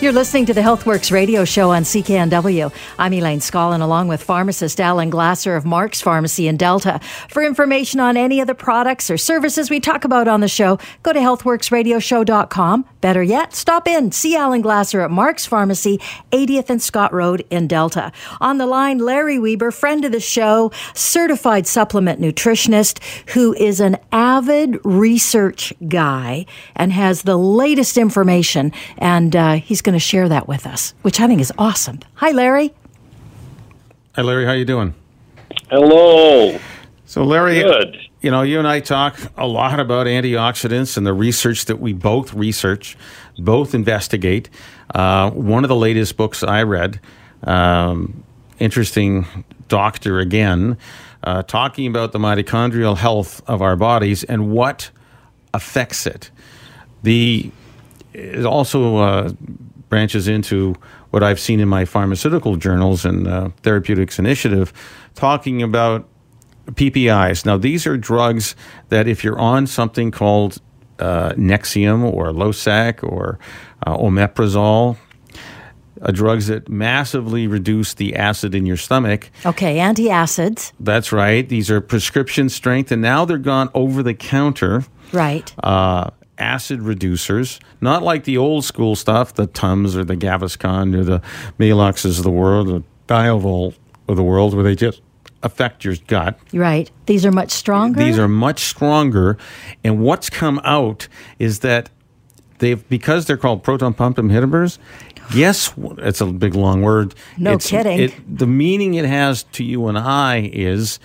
You're listening to the HealthWorks radio show on CKNW. I'm Elaine Scollin, along with pharmacist Alan Glasser of Mark's Pharmacy in Delta. For information on any of the products or services we talk about on the show, go to healthworksradioshow.com. Better yet, stop in. See Alan Glasser at Mark's Pharmacy, 80th and Scott Road in Delta. On the line, Larry Weber, friend of the show, certified supplement nutritionist, who is an avid research guy and has the latest information. And uh, he's going going to share that with us, which I think is awesome. Hi, Larry. Hi, Larry. How you doing? Hello. So, Larry, Good. you know, you and I talk a lot about antioxidants and the research that we both research, both investigate. Uh, one of the latest books I read, um, interesting doctor again, uh, talking about the mitochondrial health of our bodies and what affects it. The it also uh, branches into what I've seen in my pharmaceutical journals and uh, therapeutics initiative, talking about PPIs. Now, these are drugs that if you're on something called uh, Nexium or Losec or uh, Omeprazole, uh, drugs that massively reduce the acid in your stomach. Okay, antacids. That's right. These are prescription strength, and now they're gone over the counter. Right. Uh, acid reducers, not like the old school stuff, the Tums or the Gaviscon or the Maaloxes of the world, the Diovol of the world, where they just affect your gut. Right. These are much stronger. These are much stronger, and what's come out is that they've because they're called proton pump inhibitors. Yes, it's a big long word. No it's, kidding. It, the meaning it has to you and I is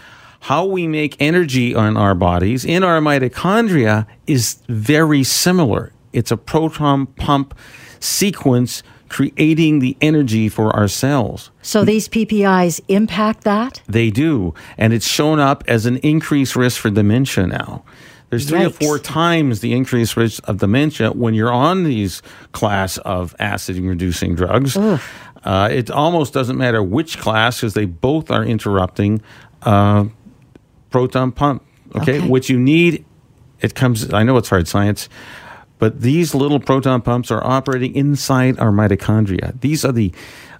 how we make energy on our bodies in our mitochondria is very similar. It's a proton pump sequence creating the energy for our cells. So these PPIs impact that? They do. And it's shown up as an increased risk for dementia now. There's three Yikes. or four times the increased risk of dementia when you're on these class of acid reducing drugs. Uh, it almost doesn't matter which class because they both are interrupting uh, proton pump. Okay? Okay. what you need. It comes. I know it's hard science, but these little proton pumps are operating inside our mitochondria. These are the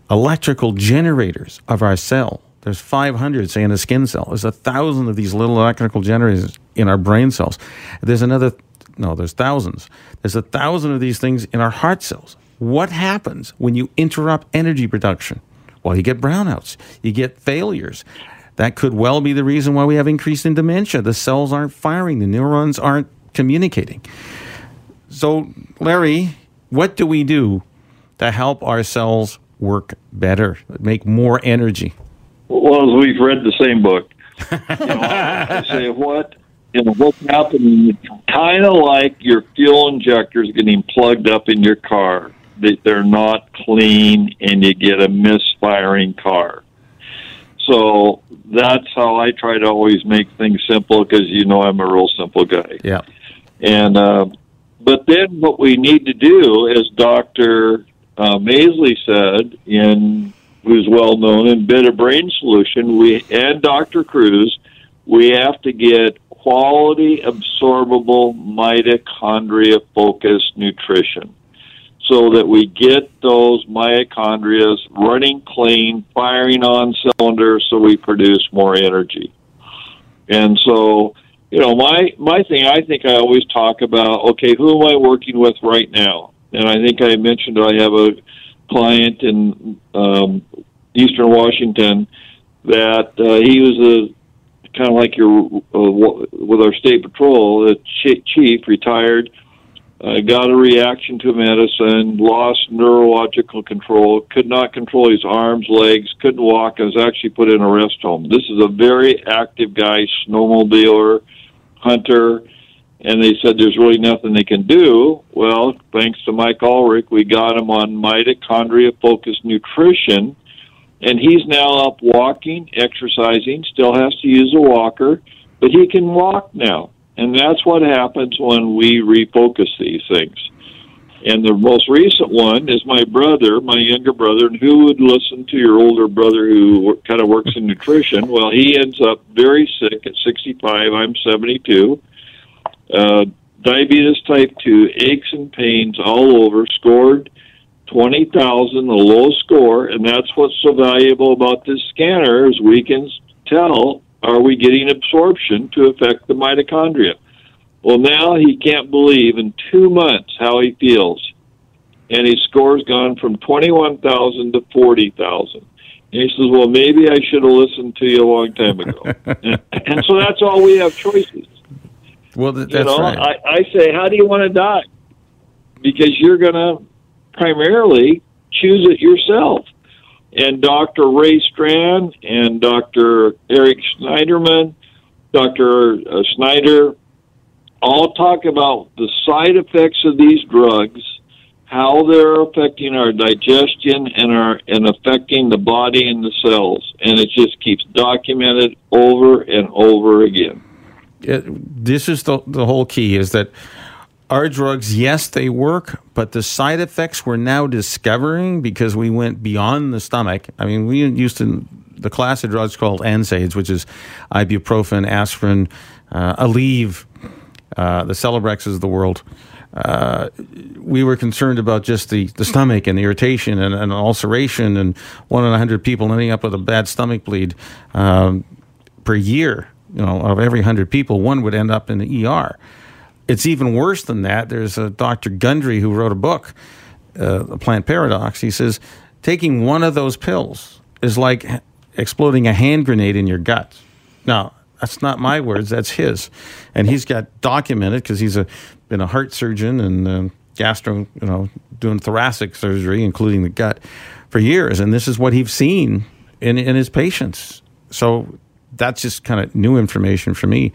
electrical generators of our cell. There's 500, say, in a skin cell. There's a thousand of these little electrical generators in our brain cells. There's another, no, there's thousands. There's a thousand of these things in our heart cells. What happens when you interrupt energy production? Well, you get brownouts, you get failures. That could well be the reason why we have increase in dementia. The cells aren't firing, the neurons aren't communicating. So, Larry, what do we do to help our cells work better, make more energy? Well, we've read the same book. You know, I say what you know what's happening. Kind of like your fuel injectors getting plugged up in your car. They, they're not clean, and you get a misfiring car. So that's how I try to always make things simple because you know I'm a real simple guy. Yeah. And uh, but then what we need to do, as Doctor uh, Masley said, in who's well known in Better Brain Solution, we and Doctor Cruz, we have to get quality absorbable mitochondria focused nutrition so that we get those mitochondria running clean, firing on cylinders, so we produce more energy. And so, you know, my my thing, I think I always talk about, okay, who am I working with right now? And I think I mentioned I have a client in um, Eastern Washington that uh, he was a kind of like your uh, with our state patrol, the chief, retired uh, got a reaction to medicine, lost neurological control, could not control his arms, legs, couldn't walk, and was actually put in a rest home. This is a very active guy, snowmobiler, hunter, and they said there's really nothing they can do. Well, thanks to Mike Ulrich, we got him on mitochondria focused nutrition, and he's now up walking, exercising, still has to use a walker, but he can walk now. And that's what happens when we refocus these things. And the most recent one is my brother, my younger brother, and who would listen to your older brother who kind of works in nutrition? Well, he ends up very sick at 65. I'm 72. Uh, diabetes type 2, aches and pains all over, scored 20,000, a low score, and that's what's so valuable about this scanner is we can tell are we getting absorption to affect the mitochondria? Well, now he can't believe in two months how he feels. And his score's gone from 21,000 to 40,000. And he says, well, maybe I should have listened to you a long time ago. and, and, so that's all we have choices. Well, that's you know, right. I, I say, how do you want to die? Because you're going to primarily choose it yourself and Dr. Ray Strand and Dr. Eric Schneiderman, Dr. Uh, Snyder, all talk about the side effects of these drugs, how they're affecting our digestion and are and affecting the body and the cells, and it just keeps documented over and over again. It, this is the the whole key: is that our drugs, yes, they work, but the side effects we're now discovering because we went beyond the stomach. I mean, we used to the class of drugs called NSAIDs, which is ibuprofen, aspirin, uh, Aleve, uh, the Celebrexes of the world. Uh, we were concerned about just the, the stomach and the irritation and, and ulceration, and one in a hundred people ending up with a bad stomach bleed um, per year. You know, of every hundred people, one would end up in the ER it's even worse than that. There's a Dr. Gundry who wrote a book, uh, The Plant Paradox. He says taking one of those pills is like exploding a hand grenade in your gut. Now, that's not my words, that's his. And he's got documented because he's a, been a heart surgeon and uh, gastro, you know, doing thoracic surgery, including the gut, for years. And this is what he's seen in, in his patients. So that's just kind of new information for me.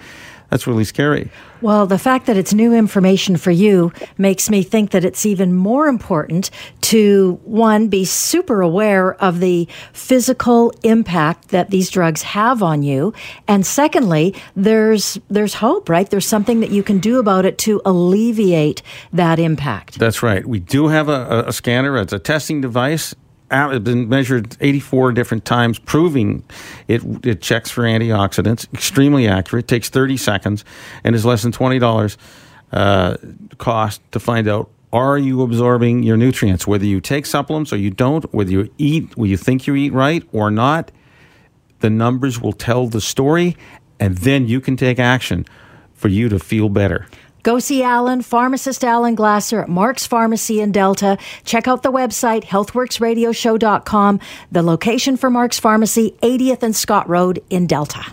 That's really scary. Well, the fact that it's new information for you makes me think that it's even more important to one, be super aware of the physical impact that these drugs have on you. And secondly, there's, there's hope, right? There's something that you can do about it to alleviate that impact. That's right. We do have a, a scanner. It's a testing device it's been measured 84 different times, proving it, it checks for antioxidants. Extremely accurate. Takes 30 seconds and is less than $20 uh, cost to find out are you absorbing your nutrients, whether you take supplements or you don't, whether you eat, whether you think you eat right or not. The numbers will tell the story, and then you can take action for you to feel better. Go see Alan, pharmacist Alan Glasser at Mark's Pharmacy in Delta. Check out the website, healthworksradioshow.com. The location for Mark's Pharmacy, 80th and Scott Road in Delta.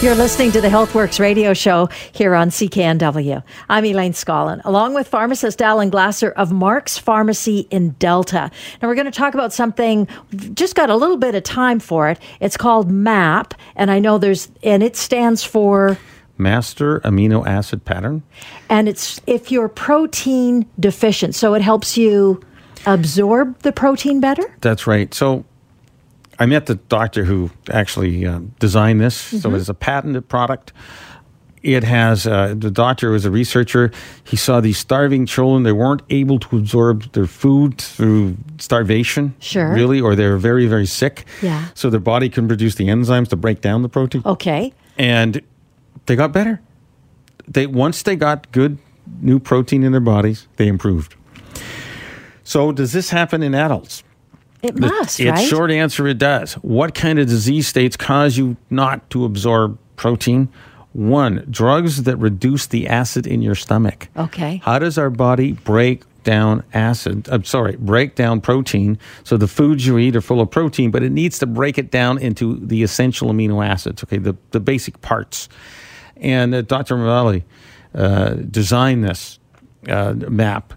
You're listening to the HealthWorks radio show here on CKNW. I'm Elaine Scollin, along with pharmacist Alan Glasser of Mark's Pharmacy in Delta. Now we're going to talk about something, just got a little bit of time for it. It's called MAP, and I know there's, and it stands for master amino acid pattern. And it's if you're protein deficient, so it helps you absorb the protein better? That's right. So I met the doctor who actually uh, designed this. Mm-hmm. So it's a patented product. It has uh, the doctor was a researcher. He saw these starving children; they weren't able to absorb their food through starvation, sure, really, or they're very, very sick. Yeah. So their body can produce the enzymes to break down the protein. Okay. And they got better. They once they got good new protein in their bodies, they improved. So does this happen in adults? It must, the, right? Its short answer, it does. What kind of disease states cause you not to absorb protein? One, drugs that reduce the acid in your stomach. Okay. How does our body break down acid? I'm sorry, break down protein. So the foods you eat are full of protein, but it needs to break it down into the essential amino acids. Okay, the the basic parts. And uh, Dr. Mavali uh, designed this. uh, map,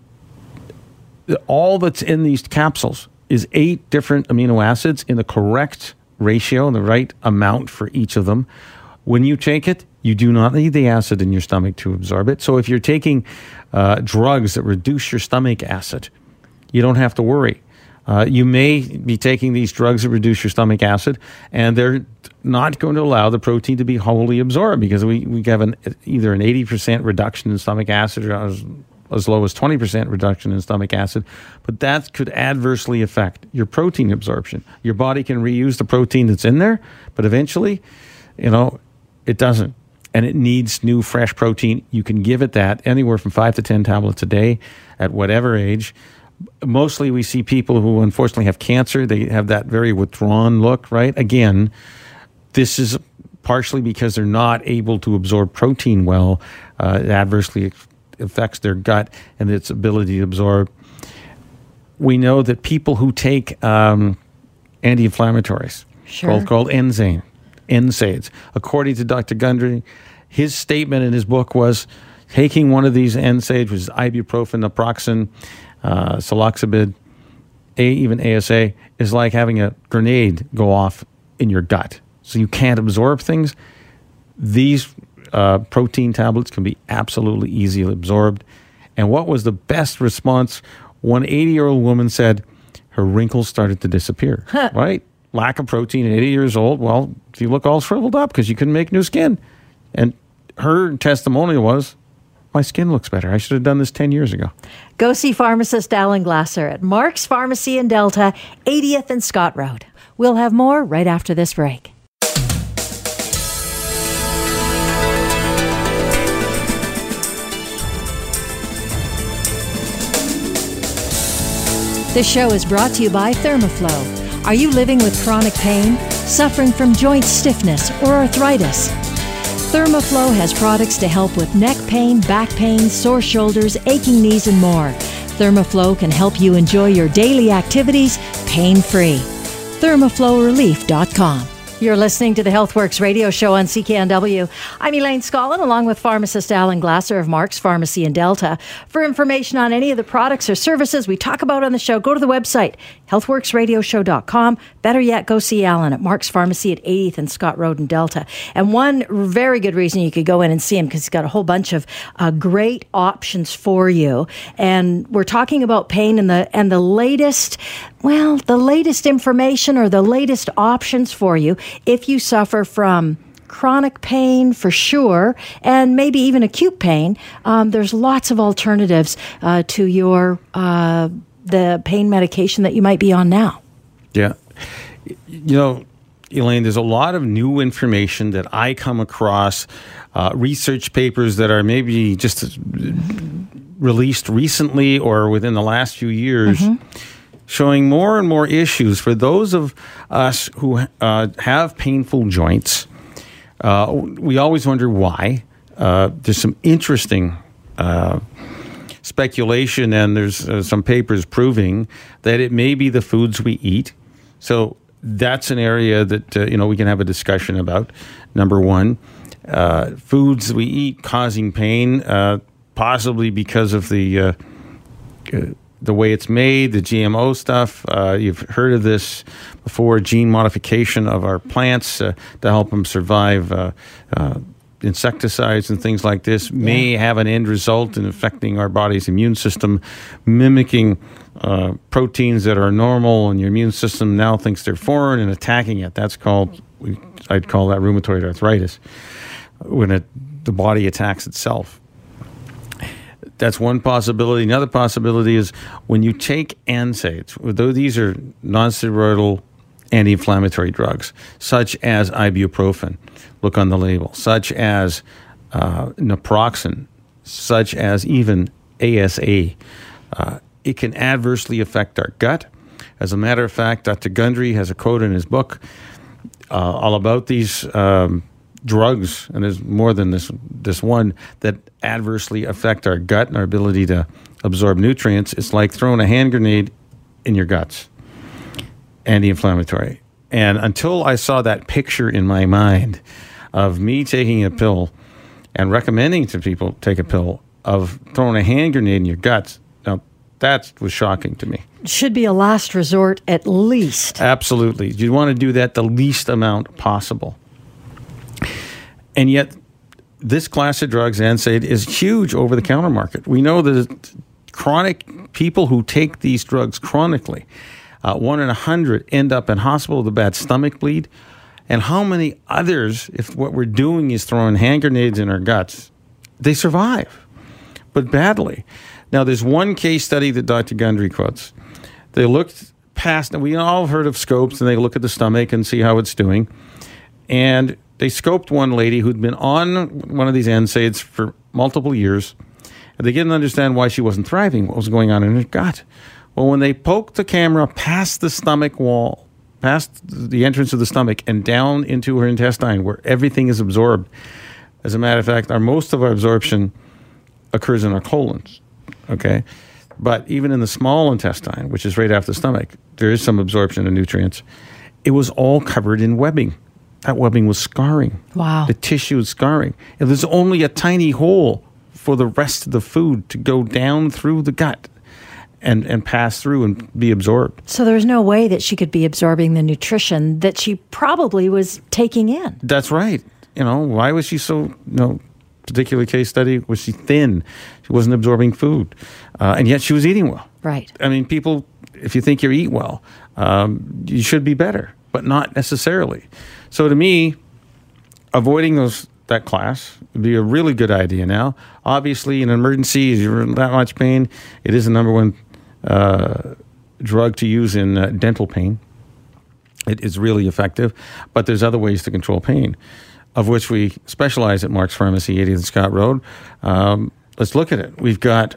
all that's in these capsules is eight different amino acids in the correct ratio and the right amount for each of them. When you take it, you do not need the acid in your stomach to absorb it. So if you're taking uh, drugs that reduce your stomach acid, you don't have to worry. Uh, you may be taking these drugs that reduce your stomach acid, and they're not going to allow the protein to be wholly absorbed because we, we have an, either an 80% reduction in stomach acid or as, as low as 20% reduction in stomach acid. But that could adversely affect your protein absorption. Your body can reuse the protein that's in there, but eventually, you know, it doesn't. And it needs new, fresh protein. You can give it that anywhere from five to 10 tablets a day at whatever age mostly we see people who unfortunately have cancer. They have that very withdrawn look, right? Again, this is partially because they're not able to absorb protein well. Uh, it adversely affects their gut and its ability to absorb. We know that people who take um, anti-inflammatories, Sure. called, called NSAID, NSAIDs, according to Dr. Gundry, his statement in his book was taking one of these NSAIDs, which is ibuprofen, naproxen, uh, celecoxib, a, even ASA, is like having a grenade go off in your gut. So you can't absorb things. These uh, protein tablets can be absolutely easily absorbed. And what was the best response? One 80 year old woman said her wrinkles started to disappear, right? Lack of protein at 80 years old. Well, you look all shriveled up because you couldn't make new skin. And her testimonial was, my skin looks better. I should have done this 10 years ago. Go see pharmacist Alan Glasser at Mark's Pharmacy in Delta, 80th and Scott Road. We'll have more right after this break. This show is brought to you by Thermoflow. Are you living with chronic pain, suffering from joint stiffness or arthritis? Thermoflow has products to help with neck pain, back pain, sore shoulders, aching knees, and more. Thermoflow can help you enjoy your daily activities pain free. ThermoflowRelief.com. You're listening to the HealthWorks radio show on CKNW. I'm Elaine Scollin, along with pharmacist Alan Glasser of Mark's Pharmacy in Delta. For information on any of the products or services we talk about on the show, go to the website, healthworksradioshow.com. Better yet, go see Alan at Mark's Pharmacy at 80th and Scott Road in Delta. And one very good reason you could go in and see him because he's got a whole bunch of uh, great options for you. And we're talking about pain and the and the latest, well, the latest information or the latest options for you if you suffer from chronic pain for sure, and maybe even acute pain. Um, there's lots of alternatives uh, to your uh, the pain medication that you might be on now. Yeah. You know, Elaine, there's a lot of new information that I come across, uh, research papers that are maybe just released recently or within the last few years. Showing more and more issues for those of us who uh, have painful joints. Uh, we always wonder why. Uh, there's some interesting uh, speculation, and there's uh, some papers proving that it may be the foods we eat. So that's an area that uh, you know we can have a discussion about. Number one, foods we eat causing pain, possibly because of the the way it's made, the GMO stuff. Uh, you've heard of this before: gene modification of our plants uh, to help them survive. Uh, uh, insecticides and things like this may have an end result in affecting our body's immune system, mimicking uh, proteins that are normal, and your immune system now thinks they're foreign and attacking it. That's called, I'd call that rheumatoid arthritis, when it, the body attacks itself. That's one possibility. Another possibility is when you take NSAIDs, though these are non-steroidal anti-inflammatory drugs, such as ibuprofen, look on the label, such as uh, naproxen, such as even ASA. Uh, it can adversely affect our gut. As a matter of fact, Dr. Gundry has a quote in his book uh, all about these um, drugs, and there's more than this this one that adversely affect our gut and our ability to absorb nutrients. It's like throwing a hand grenade in your guts, anti-inflammatory. And until I saw that picture in my mind of me taking a pill and recommending to people take a pill, of throwing a hand grenade in your guts. Now, that was shocking to me. Should be a last resort at least. Absolutely. You want to do that the least amount possible. And yet, this class of drugs, NSAID, is huge over the counter market. We know that chronic people who take these drugs chronically, uh, one in a hundred end up in hospital with a bad stomach bleed. And how many others, if what we're doing is throwing hand grenades in our guts, they survive, but badly. Now, there's one case study that Dr. Gundry quotes. They looked past, and we all heard of scopes, and they look at the stomach and see how it's doing. And they scoped one lady who'd been on one of these NSAIDs for multiple years. And they didn't understand why she wasn't thriving, what was going on in her gut. Well, when they poked the camera past the stomach wall, past the entrance of the stomach, and down into her intestine where everything is absorbed, as a matter of fact, our most of our absorption occurs in our colons. Okay. But even in the small intestine, which is right after the stomach, there is some absorption of nutrients. It was all covered in webbing that webbing was scarring. Wow. The tissue was scarring. And there's only a tiny hole for the rest of the food to go down through the gut and, and pass through and be absorbed. So there's no way that she could be absorbing the nutrition that she probably was taking in. That's right. You know, why was she so, you know, particular case study, was she thin? She wasn't absorbing food. Uh, and yet she was eating well. Right. I mean, people, if you think you eat well, um, you should be better, but not necessarily. So to me, avoiding those that class would be a really good idea. Now, obviously, in an emergency, if you're in that much pain, it is the number one uh, drug to use in uh, dental pain. It is really effective, but there's other ways to control pain, of which we specialize at Mark's Pharmacy, 80th Scott Road. Um, let's look at it. We've got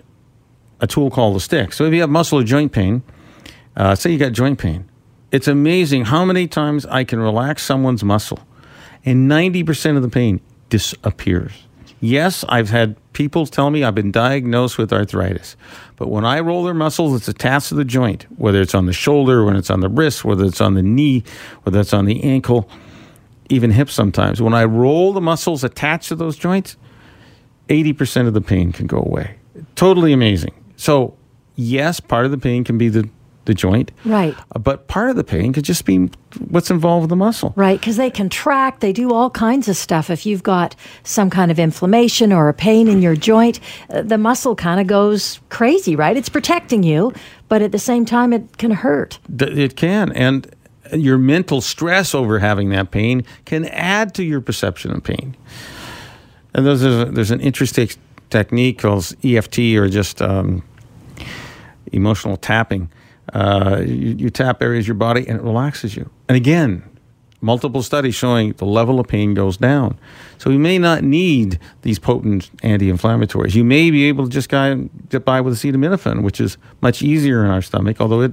a tool called the stick. So if you have muscle or joint pain, uh, say you got joint pain, it's amazing how many times I can relax someone's muscle and 90% of the pain disappears. Yes, I've had people tell me I've been diagnosed with arthritis, but when I roll their muscles, it's attached to the joint, whether it's on the shoulder, when it's on the wrist, whether it's on the knee, whether it's on the ankle, even hips sometimes. When I roll the muscles attached to those joints, 80% of the pain can go away. Totally amazing. So, yes, part of the pain can be the the joint. Right. Uh, but part of the pain could just be what's involved with the muscle. Right, because they contract, they do all kinds of stuff. If you've got some kind of inflammation or a pain in your joint, uh, the muscle kind of goes crazy, right? It's protecting you, but at the same time, it can hurt. It can. And your mental stress over having that pain can add to your perception of pain. And there's, a, there's an interesting technique called EFT or just um, emotional tapping uh, you, you tap areas of your body and it relaxes you. And again, multiple studies showing the level of pain goes down. So you may not need these potent anti-inflammatories. You may be able to just get by with acetaminophen, which is much easier in our stomach, although it,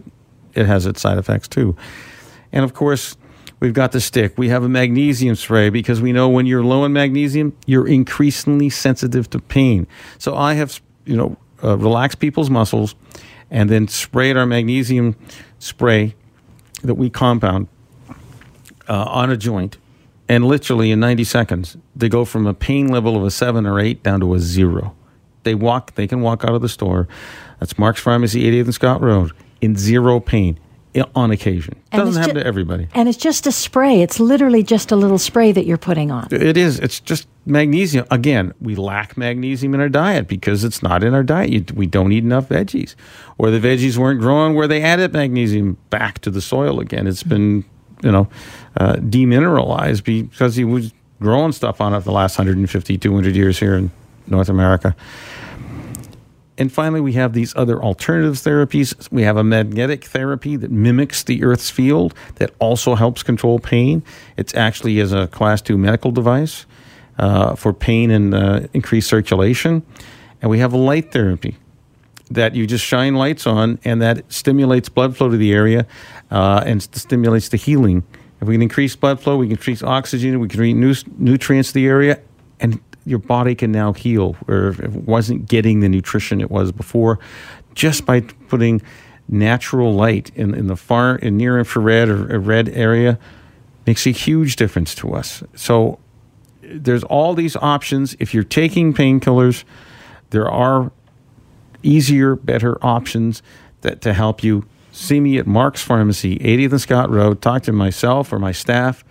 it has its side effects too. And of course, we've got the stick. We have a magnesium spray because we know when you're low in magnesium, you're increasingly sensitive to pain. So I have, you know, uh, relaxed people's muscles and then sprayed our magnesium spray that we compound uh, on a joint. And literally in 90 seconds, they go from a pain level of a seven or eight down to a zero. They walk, they can walk out of the store. That's Mark's Pharmacy, 80th and Scott Road, in zero pain on occasion. It doesn't happen ju- to everybody. And it's just a spray. It's literally just a little spray that you're putting on. It is. It's just magnesium. Again, we lack magnesium in our diet because it's not in our diet. You, we don't eat enough veggies. Or the veggies weren't growing where they added magnesium back to the soil again. It's been, you know, uh, demineralized because he was growing stuff on it the last 150, 200 years here in North America. And finally, we have these other alternative therapies. We have a magnetic therapy that mimics the Earth's field that also helps control pain. It's actually is a class two medical device uh, for pain and uh, increased circulation. And we have light therapy that you just shine lights on and that stimulates blood flow to the area uh, and stimulates the healing. If we can increase blood flow, we can increase oxygen, we can increase nutrients to the area, and your body can now heal or if it wasn't getting the nutrition it was before just by putting natural light in, in the far and near infrared or, a red area makes a huge difference to us. So there's all these options. If you're taking painkillers, there are easier, better options that, to help you. See me at Mark's Pharmacy, 80th and Scott Road. Talk to myself or my staff.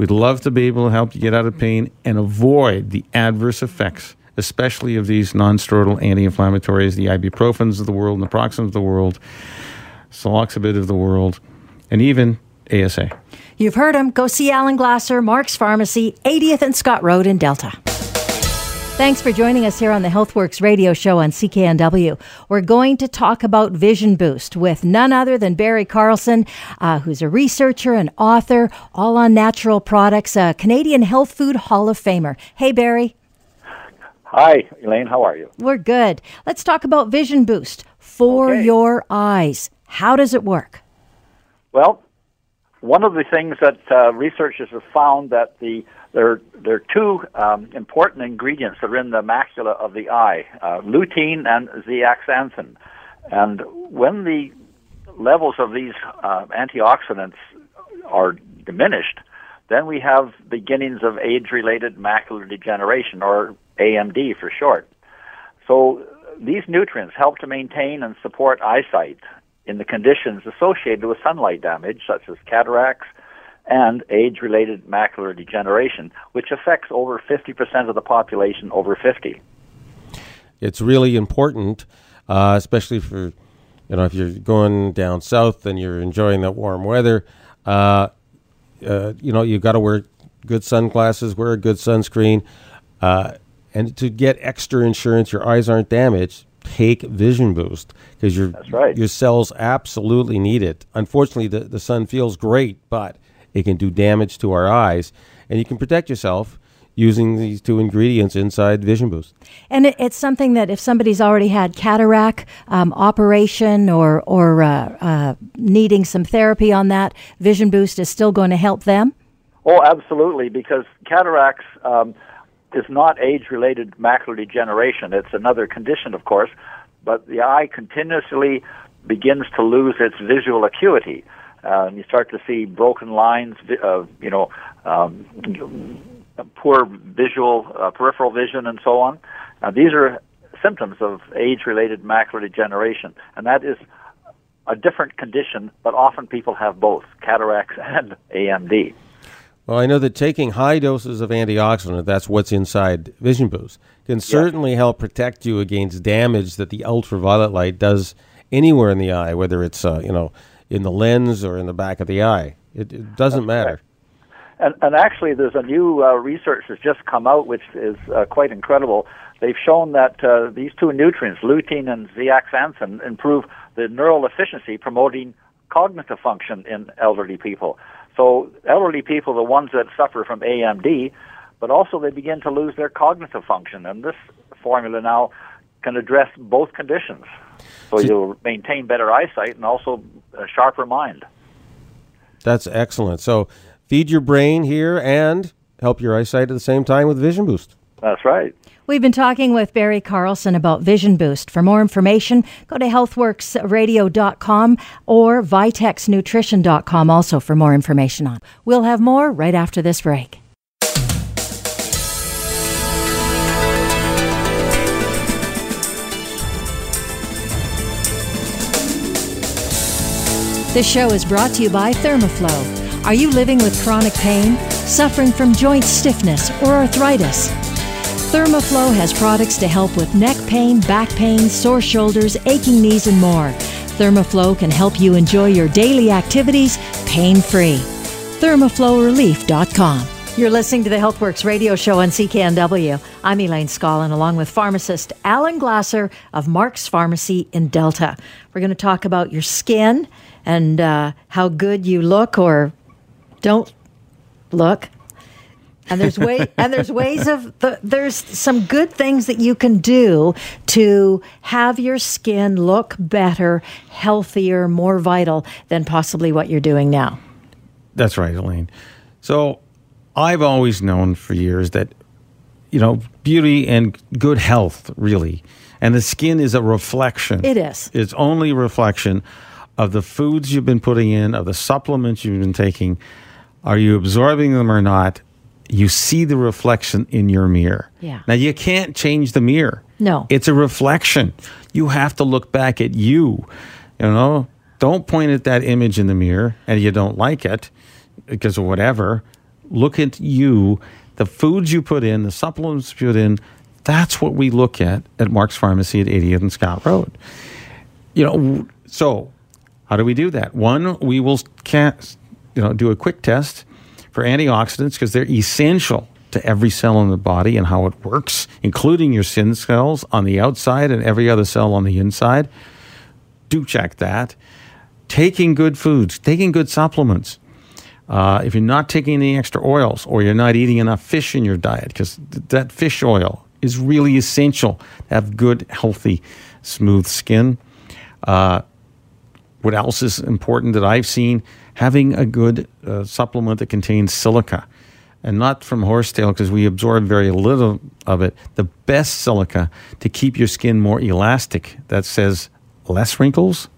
We'd love to be able to help you get out of pain and avoid the adverse effects, especially of these non-steroidal anti-inflammatories, the ibuprofens of the world, naproxen of the world, celecoxib of the world, and even ASA. You've heard him. Go see Alan Glasser, Mark's Pharmacy, 80th and Scott Road in Delta. Thanks for joining us here on the HealthWorks radio show on CKNW. We're going to talk about Vision Boost with none other than Barry Carlson, uh, who's a researcher and author, all on natural products, a Canadian Health Food Hall of Famer. Hey, Barry. Hi, Elaine. How are you? We're good. Let's talk about Vision Boost for Okay. your eyes. How does it work? Well, one of the things that uh, researchers have found that the there there are two um, important ingredients that are in the macula of the eye: uh, lutein and zeaxanthin. And when the levels of these uh, antioxidants are diminished, then we have beginnings of age-related macular degeneration, or AMD for short. So these nutrients help to maintain and support eyesight in the conditions associated with sunlight damage, such as cataracts and age-related macular degeneration, which affects over 50% of the population over 50. It's really important, uh, especially for you know if you're going down south and you're enjoying that warm weather. Uh, uh, you know you've got to wear good sunglasses, wear a good sunscreen, uh, and to get extra insurance, your eyes aren't damaged. Take Vision Boost because your right. your cells absolutely need it. Unfortunately, the, the sun feels great, but it can do damage to our eyes, and you can protect yourself using these two ingredients inside Vision Boost. And it, it's something that if somebody's already had cataract um, operation or or uh, uh, needing some therapy on that, Vision Boost is still going to help them. Oh, absolutely, because cataracts um, is not age-related macular degeneration. It's another condition, of course, but the eye continuously begins to lose its visual acuity. Uh, and you start to see broken lines, uh, you know, um, poor visual, uh, peripheral vision, and so on. Now, these are symptoms of age-related macular degeneration, and that is a different condition, but often people have both cataracts and AMD. Well, I know that taking high doses of antioxidant, that's what's inside Vision Boost, can certainly help protect you against damage that the ultraviolet light does anywhere in the eye, whether it's uh, you know in the lens or in the back of the eye. It, it doesn't matter. And, and actually, there's a new uh, research that's just come out, which is uh, quite incredible. They've shown that uh, these two nutrients, lutein and zeaxanthin, improve the neural efficiency, promoting cognitive function in elderly people. So, elderly people, the ones that suffer from AMD, but also they begin to lose their cognitive function. And this formula now can address both conditions. So, you'll maintain better eyesight and also a sharper mind. That's excellent. So feed your brain here and help your eyesight at the same time with Vision Boost. That's right. We've been talking with Barry Carlson about Vision Boost. For more information, go to healthworksradio.com or vitexnutrition.com also for more information on. We'll have more right after this break. This show is brought to you by Thermoflow. Are you living with chronic pain, suffering from joint stiffness or arthritis? Thermoflow has products to help with neck pain, back pain, sore shoulders, aching knees, and more. Thermoflow can help you enjoy your daily activities pain free. ThermoflowRelief.com. You're listening to the HealthWorks radio show on CKNW. I'm Elaine Scollin, along with pharmacist Alan Glasser of Mark's Pharmacy in Delta. We're going to talk about your skin and uh, how good you look or don't look. And there's way and there's ways of the, there's some good things that you can do to have your skin look better, healthier, more vital than possibly what you're doing now. That's right, Elaine. So I've always known for years that, you know, beauty and good health, really, and the skin is a reflection. It is. It's only a reflection of the foods you've been putting in, of the supplements you've been taking. Are you absorbing them or not? You see the reflection in your mirror. Yeah. Now you can't change the mirror. No. It's a reflection. You have to look back at you. You know, don't point at that image in the mirror and you don't like it because of whatever. Look at you, the foods you put in, the supplements you put in. That's what we look at at Mark's Pharmacy at 80th and Scott Road. You know, so how do we do that? One, we will cast, you know, do a quick test for antioxidants because they're essential to every cell in the body and how it works, including your skin cells on the outside and every other cell on the inside. Do check that. Taking good foods, taking good supplements. Uh, if you're not taking any extra oils or you're not eating enough fish in your diet, because th- that fish oil is really essential to have good, healthy, smooth skin. Uh, what else is important that I've seen? Having a good uh, supplement that contains silica and not from horsetail because we absorb very little of it. The best silica to keep your skin more elastic that says less wrinkles,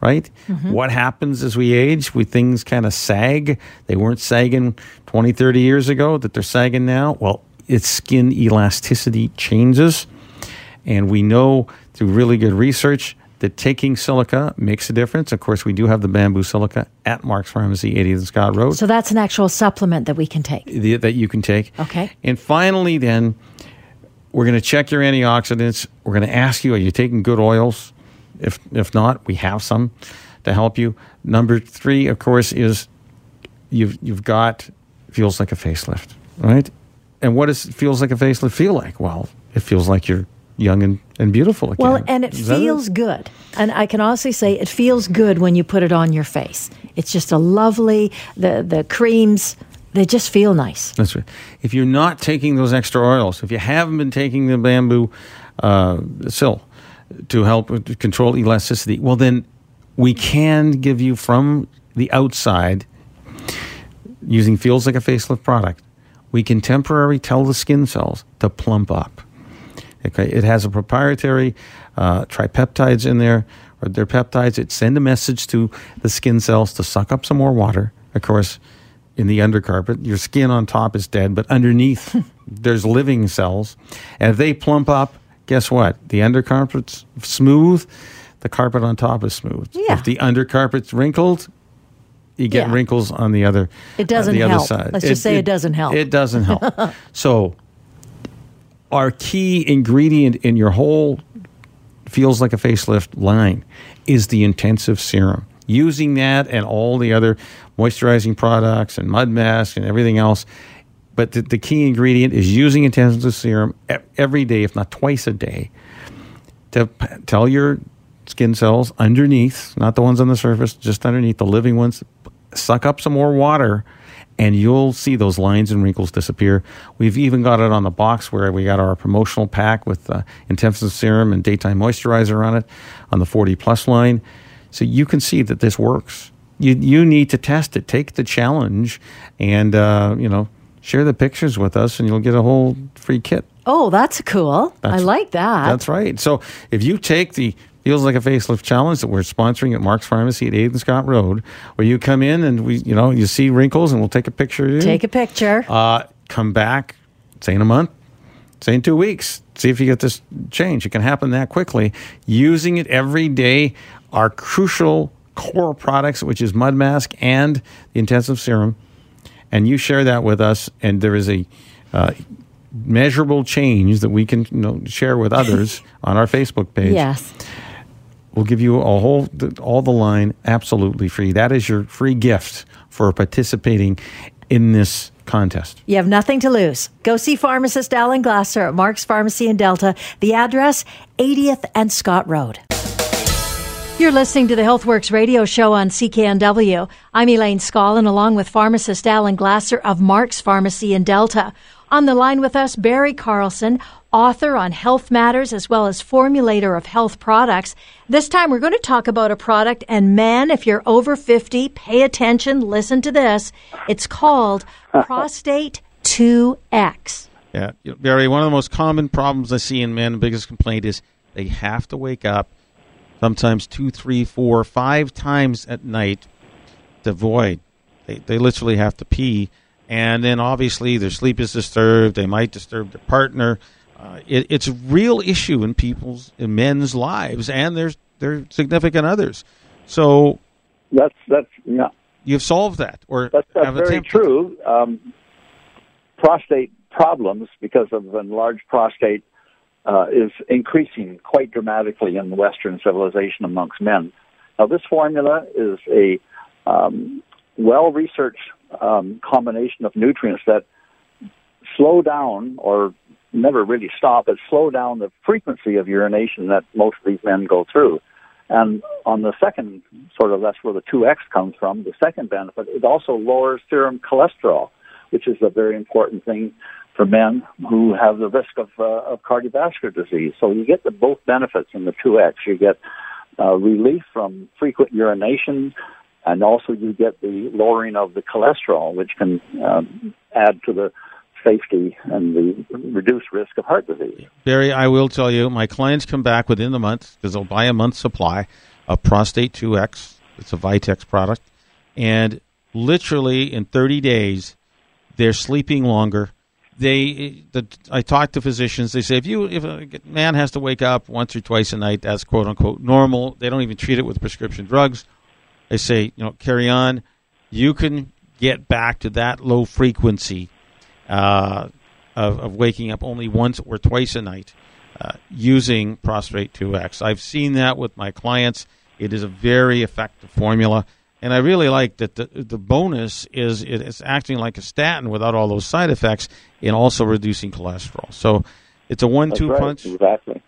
right? What happens as we age? We things kind of sag. They weren't sagging 20, 30 years ago that they're sagging now. Well, its skin elasticity changes. And we know through really good research that taking silica makes a difference. Of course, we do have the bamboo silica at Mark's Pharmacy, 80th and Scott Road So that's an actual supplement that we can take. the, that you can take. Okay. And finally, then we're going to check your antioxidants. We're going to ask you: Are you taking good oils? If if not, we have some to help you. Number three, of course, is you've you've got feels like a facelift, right? And what does feels like a facelift feel like? Well, it feels like you're young and, and beautiful again. Well, and it Is feels good. And I can honestly say it feels good when you put it on your face. It's just a lovely, the, the creams, they just feel nice. That's right. If you're not taking those extra oils, if you haven't been taking the bamboo uh, sil to help control elasticity, well, then we can give you from the outside using feels like a facelift product. We can temporarily tell the skin cells to plump up. Okay, it has a proprietary uh, tripeptides in there, or they're peptides It send a message to the skin cells to suck up some more water. Of course, in the undercarpet, your skin on top is dead, but underneath there's living cells, and if they plump up, guess what? The undercarpet's smooth, the carpet on top is smooth. Yeah. If the undercarpet's wrinkled, you get Yeah. wrinkles on the other. It doesn't on the other help. side. Let's just say it doesn't help. It doesn't help. so our key ingredient in your whole feels like a facelift line is the intensive serum. Using that and all the other moisturizing products and mud masks and everything else. But the, the key ingredient is using intensive serum every day, if not twice a day, to p- tell your skin cells underneath, not the ones on the surface, just underneath the living ones, suck up some more water and you'll see those lines and wrinkles disappear. We've even got it on the box where we got our promotional pack with uh, intensive serum and daytime moisturizer on it on the 40 plus line. So you can see that this works. You, you need to test it. Take the challenge and, uh, you know, share the pictures with us and you'll get a whole free kit. Oh, that's cool. I like that. That's right. So if you take the Feels Like a Facelift Challenge that we're sponsoring at Mark's Pharmacy at 8th and Scott Road, where you come in and we, you know, you see wrinkles and we'll take a picture of you. Take a picture. Uh, come back, say in a month, say in two weeks. See if you get this change. It can happen that quickly. Using it every day are crucial core products, which is Mud Mask and the intensive serum. And you share that with us, and there is a uh, measurable change that we can you know, share with others on our Facebook page. yes. We'll give you a whole all the line absolutely free. That is your free gift for participating in this contest. You have nothing to lose. Go see pharmacist Alan Glasser at Mark's Pharmacy in Delta. The address 80th and Scott Road. You're listening to the HealthWorks radio show on CKNW. I'm Elaine Scollin along with pharmacist Alan Glasser of Mark's Pharmacy in Delta. On the line with us, Barry Carlson, author on health matters as well as formulator of health products. This time we're going to talk about a product and man, if you're over 50, pay attention, listen to this. It's called Prostate 2X. Yeah, you know, Barry. One of the most common problems I see in men, the biggest complaint is they have to wake up sometimes two, three, four, five times at night to void. They they literally have to pee, and then obviously their sleep is disturbed. They might disturb their partner. Uh, it, it's a real issue in people's in men's lives and their their significant others. So that's that's yeah. You've solved that, or that's, that's very true. Um, prostate problems because of enlarged prostate uh, is increasing quite dramatically in Western civilization amongst men. Now, this formula is a um, well researched um, combination of nutrients that slow down or never really stop, but slow down the frequency of urination that most of these men go through. And on the second sort of, that's where the 2X comes from. The second benefit, it also lowers serum cholesterol, which is a very important thing for men who have the risk of, uh, of cardiovascular disease. So you get the both benefits in the 2X. You get uh, relief from frequent urination, and also you get the lowering of the cholesterol, which can um, add to the safety and the reduced risk of heart disease. Barry, I will tell you, my clients come back within the month because they'll buy a month's supply of Prostate 2X. It's a Vitex product. And literally in 30 days, they're sleeping longer. They, the, I talk to physicians. They say if you, if a man has to wake up once or twice a night, that's quote unquote normal. They don't even treat it with prescription drugs. They say, you know, carry on. You can get back to that low frequency uh, of, of, waking up only once or twice a night uh, using Prostate 2X. I've seen that with my clients. It is a very effective formula. And I really like that the, the bonus is it's acting like a statin without all those side effects and also reducing cholesterol. So it's a one two right, punch. Exactly.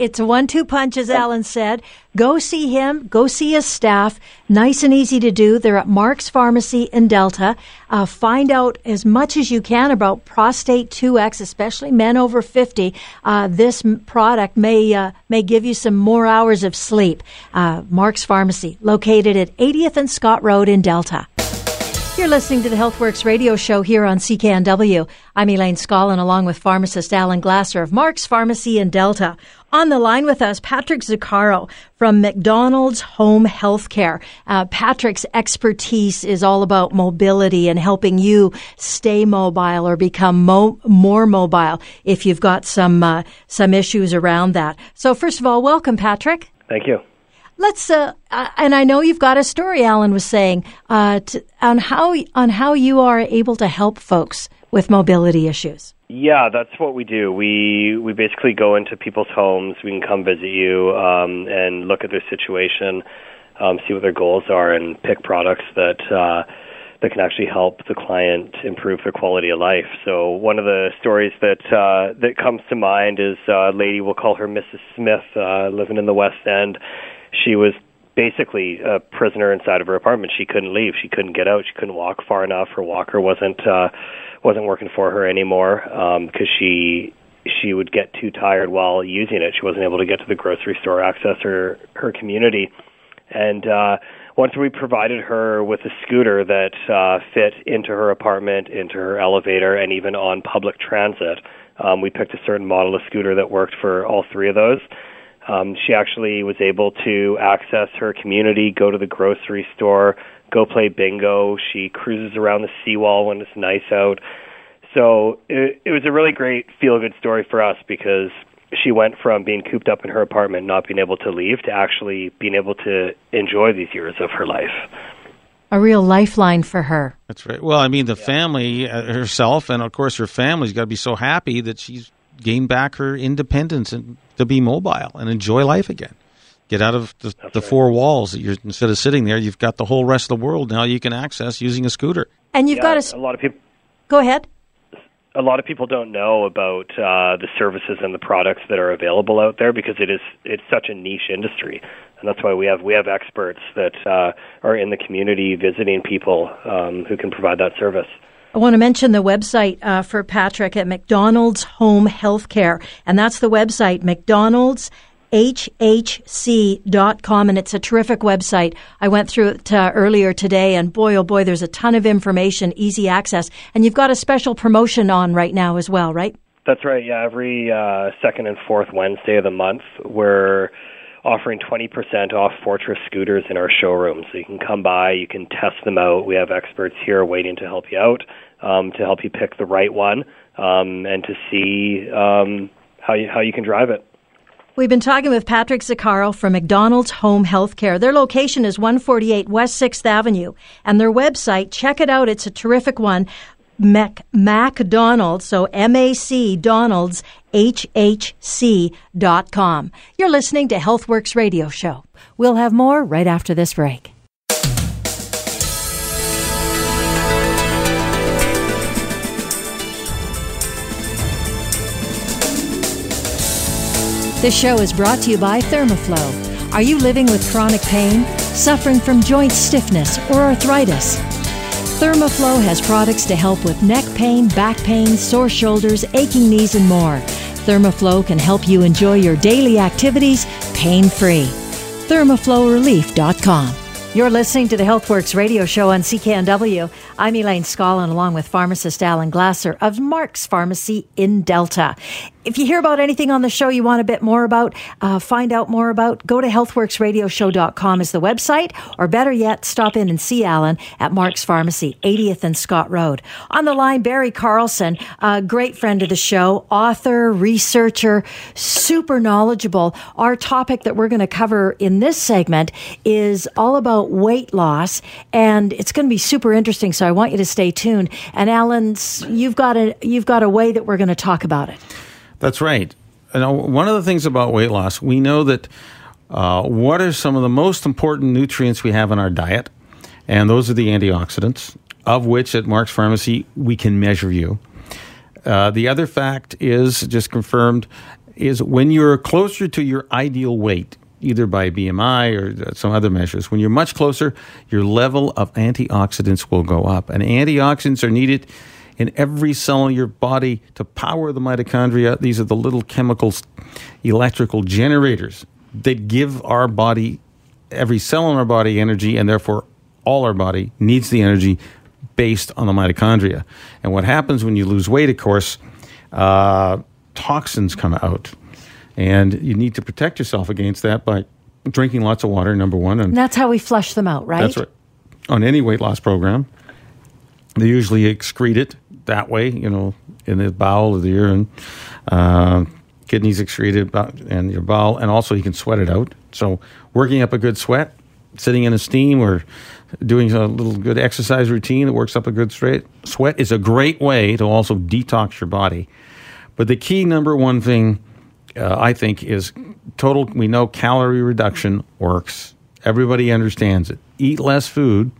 It's a one two punch, as Alan said. Go see him. Go see his staff. Nice and easy to do. They're at Mark's Pharmacy in Delta. Uh, find out as much as you can about prostate 2X, especially men over 50. Uh, this product may uh, may give you some more hours of sleep. Uh, Mark's Pharmacy, located at 80th and Scott Road in Delta. You're listening to the HealthWorks radio show here on CKNW. I'm Elaine Scollin along with pharmacist Alan Glasser of Mark's Pharmacy in Delta. On the line with us, Patrick Zuccaro from MacDonald's Home Healthcare. Uh, Patrick's expertise is all about mobility and helping you stay mobile or become mo- more mobile if you've got some uh, some issues around that. So, first of all, welcome, Patrick. Thank you. Let's uh, and I know you've got a story. Alan was saying uh, to, on how on how you are able to help folks with mobility issues. Yeah, that's what we do. We we basically go into people's homes. We can come visit you um, and look at their situation, um, see what their goals are, and pick products that. Uh, that can actually help the client improve their quality of life. So one of the stories that uh, that comes to mind is uh, a lady we'll call her Mrs. Smith, uh, living in the West End she was basically a prisoner inside of her apartment. She couldn't leave. She couldn't get out. She couldn't walk far enough. Her walker wasn't uh, wasn't working for her anymore because um, she she would get too tired while using it. She wasn't able to get to the grocery store, access her her community, and uh, once we provided her with a scooter that uh, fit into her apartment, into her elevator, and even on public transit. Um, we picked a certain model of scooter that worked for all three of those. Um, she actually was able to access her community, go to the grocery store, go play bingo. She cruises around the seawall when it's nice out. So it, it was a really great feel good story for us because she went from being cooped up in her apartment, not being able to leave, to actually being able to enjoy these years of her life. A real lifeline for her. That's right. Well, I mean, the yeah. family uh, herself, and of course her family's got to be so happy that she's gained back her independence and to be mobile and enjoy life again. Get out of the, the right. four walls. You're, instead of sitting there, you've got the whole rest of the world now you can access using a scooter. And you've yeah, got a, a lot of people. Go ahead. A lot of people don't know about uh, the services and the products that are available out there because it is it's such a niche industry, and that's why we have we have experts that uh, are in the community visiting people um, who can provide that service. I want to mention the website uh, for Patrick at MacDonald's Home Healthcare, and that's the website MacDonald's hhc.com and it's a terrific website. I went through it uh, earlier today and boy oh boy there's a ton of information, easy access. And you've got a special promotion on right now as well, right? That's right. Yeah, every uh, second and fourth Wednesday of the month we're offering 20% off Fortress scooters in our showroom. So you can come by, you can test them out. We have experts here waiting to help you out, um, to help you pick the right one, um, and to see um, how you how you can drive it. We've been talking with Patrick Zaccaro from MacDonald's Home Healthcare. Their location is 148 West 6th Avenue, and their website, check it out. It's a terrific one. Mac, MacDonald's, so M-A-C Donald's, com. You're listening to HealthWorks Radio Show. We'll have more right after this break. This show is brought to you by Thermoflow. Are you living with chronic pain, suffering from joint stiffness or arthritis? Thermoflow has products to help with neck pain, back pain, sore shoulders, aching knees, and more. Thermoflow can help you enjoy your daily activities pain free. ThermoflowRelief.com. You're listening to the HealthWorks radio show on CKNW. I'm Elaine Scollin, along with pharmacist Alan Glasser of Mark's Pharmacy in Delta. If you hear about anything on the show you want a bit more about, uh, find out more about, go to healthworksradioshow.com is the website, or better yet, stop in and see Alan at Mark's Pharmacy, 80th and Scott Road. On the line, Barry Carlson, a great friend of the show, author, researcher, super knowledgeable. Our topic that we're going to cover in this segment is all about weight loss, and it's going to be super interesting. So I want you to stay tuned. And Alan, you've got a you've got a way that we're going to talk about it. That's right. Now, one of the things about weight loss, we know that uh, what are some of the most important nutrients we have in our diet, and those are the antioxidants, of which at Mark's Pharmacy we can measure you. Uh, the other fact is just confirmed is when you're closer to your ideal weight, either by BMI or some other measures, when you're much closer, your level of antioxidants will go up. And antioxidants are needed in every cell in your body to power the mitochondria. These are the little chemicals, electrical generators that give our body, every cell in our body, energy, and therefore all our body needs the energy based on the mitochondria. And what happens when you lose weight, of course, uh, toxins come out. And you need to protect yourself against that by drinking lots of water, number one. And that's how we flush them out, right? That's right. On any weight loss program, they usually excrete it that way, you know, in the bowel of the urine. Uh, kidneys excreted and your bowel, and also you can sweat it out. So, working up a good sweat, sitting in a steam, or doing a little good exercise routine that works up a good straight sweat is a great way to also detox your body. But the key number one thing uh, I think is total. We know calorie reduction works. Everybody understands it. Eat less food,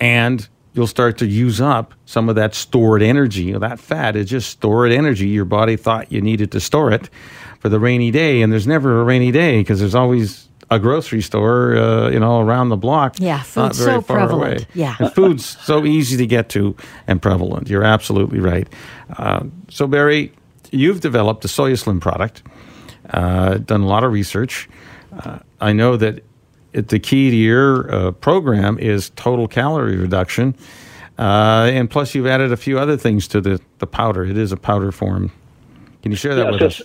and you'll start to use up some of that stored energy. You know, that fat is just stored energy. Your body thought you needed to store it for the rainy day, and there's never a rainy day because there's always a grocery store, uh, you know, around the block. Yeah, food's so prevalent. Away. Yeah, and food's so easy to get to and prevalent. You're absolutely right. Uh, so Barry, you've developed a SoyaSlim product. Uh, done a lot of research. Uh, I know that it, the key to your uh, program is total calorie reduction. Uh, and plus, you've added a few other things to the, the powder. It is a powder form. Can you share that yes, with us?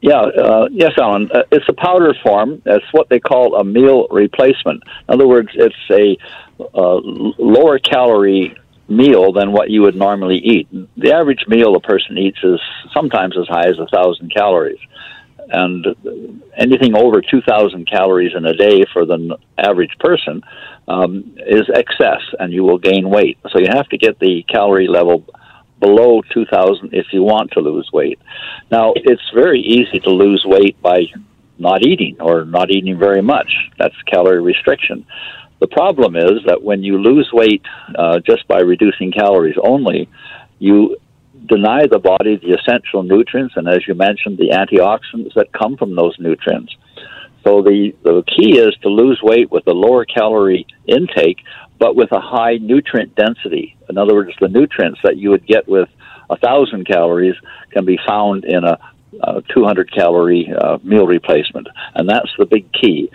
Yeah, uh, yes, Alan. Uh, it's a powder form. It's what they call a meal replacement. In other words, it's a uh, lower calorie meal than what you would normally eat. The average meal a person eats is sometimes as high as a thousand calories and anything over 2,000 calories in a day for the average person um, is excess, and you will gain weight. So you have to get the calorie level below 2,000 if you want to lose weight. Now, it's very easy to lose weight by not eating or not eating very much. That's calorie restriction. The problem is that when you lose weight uh, just by reducing calories only, you deny the body the essential nutrients and, as you mentioned, the antioxidants that come from those nutrients. So the, the key is to lose weight with a lower calorie intake, but with a high nutrient density. In other words, the nutrients that you would get with a thousand calories can be found in a, a 200 calorie uh, meal replacement, and that's the big key.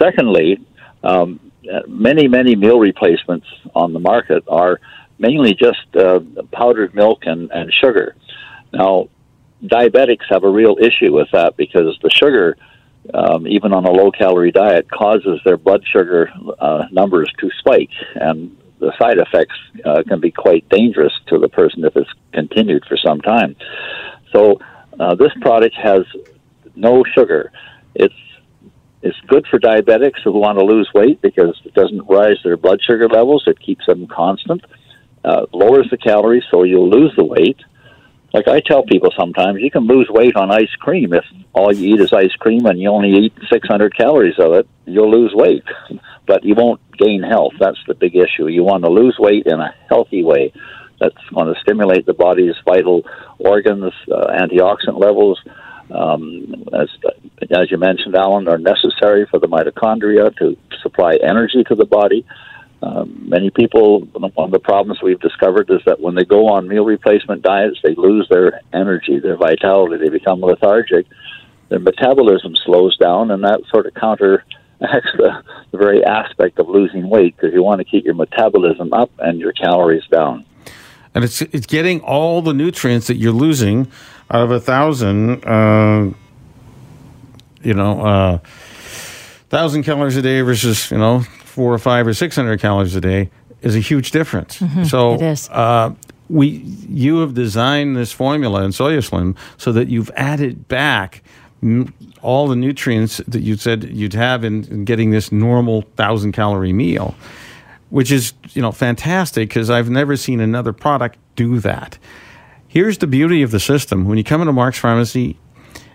Secondly, um, many many meal replacements on the market are mainly just uh, powdered milk and, and sugar. Now, diabetics have a real issue with that because the sugar um, even on a low calorie diet, causes their blood sugar uh, numbers to spike. And the side effects uh, can be quite dangerous to the person if it's continued for some time. So, uh, this product has no sugar. It's it's good for diabetics who want to lose weight because it doesn't rise their blood sugar levels. It keeps them constant. Uh, lowers the calories, so you'll lose the weight. Like I tell people sometimes, you can lose weight on ice cream if all you eat is ice cream and you only eat 600 calories of it. You'll lose weight, but you won't gain health. That's the big issue. You want to lose weight in a healthy way. That's going to stimulate the body's vital organs, uh, antioxidant levels, um, as as you mentioned, Alan, are necessary for the mitochondria to supply energy to the body. Um, many people, one of the problems we've discovered is that when they go on meal replacement diets, they lose their energy, their vitality, they become lethargic, their metabolism slows down, and that sort of counteracts the, the very aspect of losing weight because you want to keep your metabolism up and your calories down. And it's it's getting all the nutrients that you're losing out of a thousand. Uh, you know, uh, thousand calories a day versus you know four or five or six hundred calories a day is a huge difference. Mm-hmm, so it is. Uh, we you have designed this formula in SoyaSlim so that you've added back all the nutrients that you said you'd have in, in getting this normal thousand calorie meal, which is you know fantastic because I've never seen another product do that. Here's the beauty of the system: when you come into Mark's Pharmacy,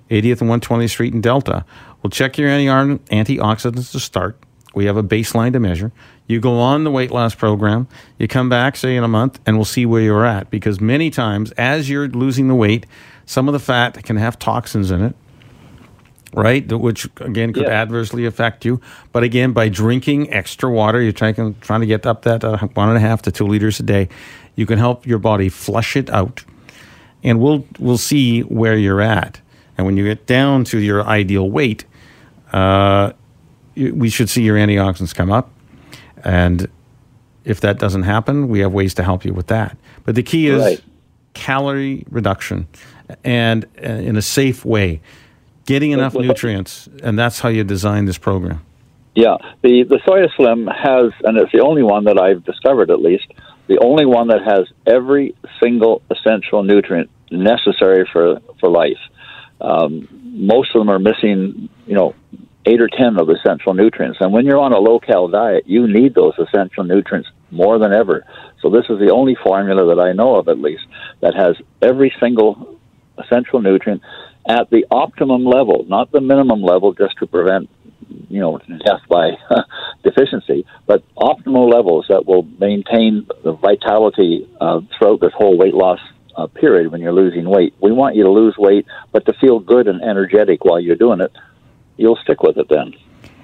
80th and 120th Street in Delta, we'll check your antioxidants to start. We have a baseline to measure. You go on the weight loss program. You come back, say, in a month, and we'll see where you're at. Because many times, as you're losing the weight, some of the fat can have toxins in it, right? Which, again, could yeah. adversely affect you. But again, by drinking extra water, you're trying, trying to get up that uh, one and a half to two liters a day, you can help your body flush it out. And we'll, we'll see where you're at. And when you get down to your ideal weight, uh, we should see your antioxidants come up. And if that doesn't happen, we have ways to help you with that. But the key is right. calorie reduction and uh, in a safe way, getting enough nutrients. And that's how you design this program. Yeah, the, the Soya Slim has, and it's the only one that I've discovered at least, the only one that has every single essential nutrient necessary for, for life. Um, most of them are missing, you know, eight or ten of essential nutrients. And when you're on a low cal diet, you need those essential nutrients more than ever. So this is the only formula that I know of, at least, that has every single essential nutrient at the optimum level, not the minimum level, just to prevent you know death by deficiency, but optimal levels that will maintain the vitality uh, throughout this whole weight loss uh, period when you're losing weight. We want you to lose weight, but to feel good and energetic while you're doing it you'll stick with it then.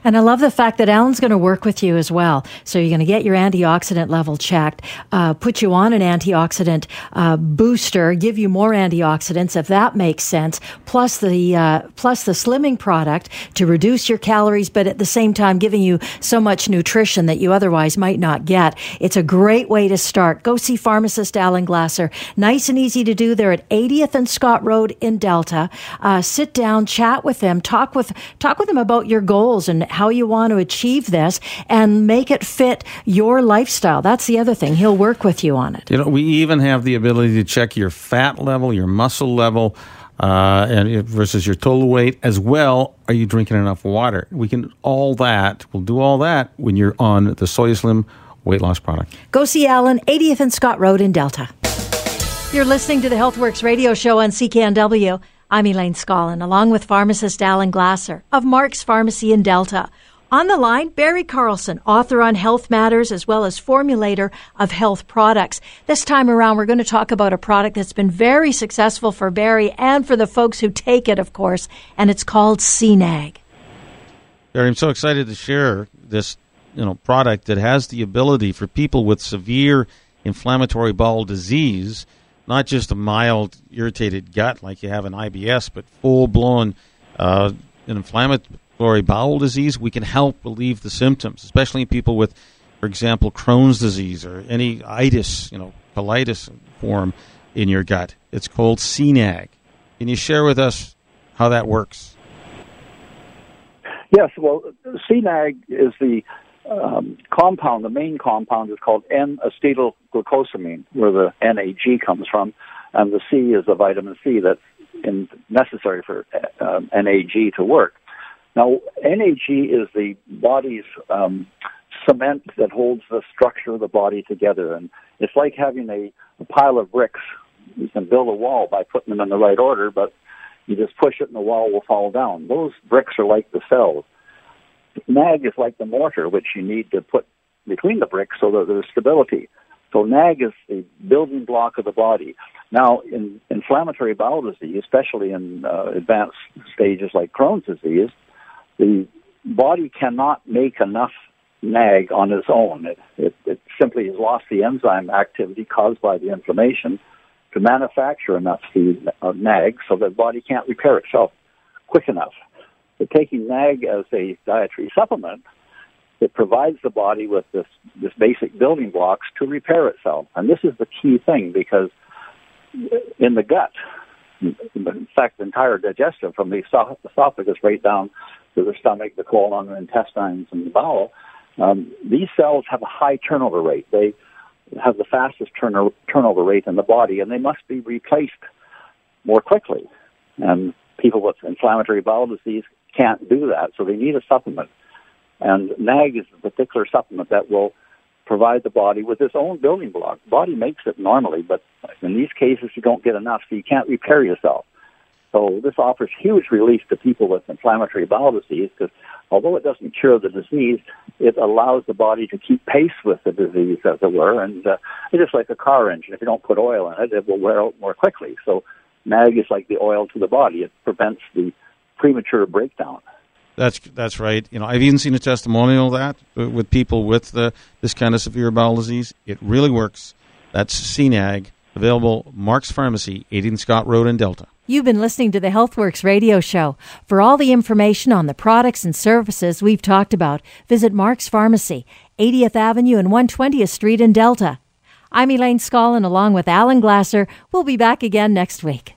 And I love the fact that Alan's going to work with you as well. So you're going to get your antioxidant level checked, uh, put you on an antioxidant uh, booster, give you more antioxidants if that makes sense. Plus the uh, plus the slimming product to reduce your calories, but at the same time giving you so much nutrition that you otherwise might not get. It's a great way to start. Go see pharmacist Alan Glasser. Nice and easy to do. They're at 80th and Scott Road in Delta. Uh, sit down, chat with them, talk with talk with them about your goals and how you want to achieve this and make it fit your lifestyle. That's the other thing. He'll work with you on it. You know, we even have the ability to check your fat level, your muscle level. Uh, and versus your total weight as well. Are you drinking enough water? We can all that. We'll do all that when you're on the Soya Slim weight loss product. Go see Alan, 80th and Scott Road in Delta. You're listening to the HealthWorks radio show on CKNW. I'm Elaine Scollin, along with pharmacist Alan Glasser of Mark's Pharmacy in Delta. On the line, Barry Carlson, author on health matters as well as formulator of health products. This time around, we're going to talk about a product that's been very successful for Barry and for the folks who take it, of course, and it's called CNAG. Barry, I'm so excited to share this, you know, product that has the ability for people with severe inflammatory bowel disease not just a mild irritated gut like you have in IBS, but full blown uh, inflammatory bowel disease, we can help relieve the symptoms, especially in people with, for example, Crohn's disease or any itis, you know, colitis form in your gut. It's called CNAG. Can you share with us how that works? Yes, well, CNAG is the um, compound, the main compound is called N-acetylglucosamine, where the NAG comes from, and the C is the vitamin C that's in, necessary for uh, NAG to work. Now, NAG is the body's um, cement that holds the structure of the body together, and it's like having a, a pile of bricks. You can build a wall by putting them in the right order, but you just push it and the wall will fall down. Those bricks are like the cells. NAG is like the mortar, which you need to put between the bricks so that there's stability. So NAG is the building block of the body. Now, in inflammatory bowel disease, especially in uh, advanced stages like Crohn's disease, the body cannot make enough NAG on its own. It, it, it simply has lost the enzyme activity caused by the inflammation to manufacture enough of NAG so that the body can't repair itself quick enough. But taking NAG as a dietary supplement, it provides the body with this, this basic building blocks to repair itself. And this is the key thing because in the gut, in fact, the entire digestive from the esophagus right down to the stomach, the colon, the intestines, and the bowel, um, these cells have a high turnover rate. They have the fastest turno- turnover rate in the body, and they must be replaced more quickly. And people with inflammatory bowel disease can't do that, so they need a supplement. And NAG is a particular supplement that will provide the body with its own building block. Body makes it normally, but in these cases you don't get enough, so you can't repair yourself. So this offers huge relief to people with inflammatory bowel disease because although it doesn't cure the disease, it allows the body to keep pace with the disease, as it were. And uh, it's just like a car engine. If you don't put oil in it, it will wear out more quickly. So NAG is like the oil to the body. It prevents the premature breakdown. That's that's right. You know, I've even seen a testimonial of that uh, with people with the, this kind of severe bowel disease. It really works. That's CNAG, available Mark's Pharmacy, 18 Scott Road in Delta. You've been listening to the HealthWorks radio show. For all the information on the products and services we've talked about, visit Mark's Pharmacy, 80th Avenue and 120th Street in Delta. I'm Elaine Scollin along with Alan Glasser. We'll be back again next week.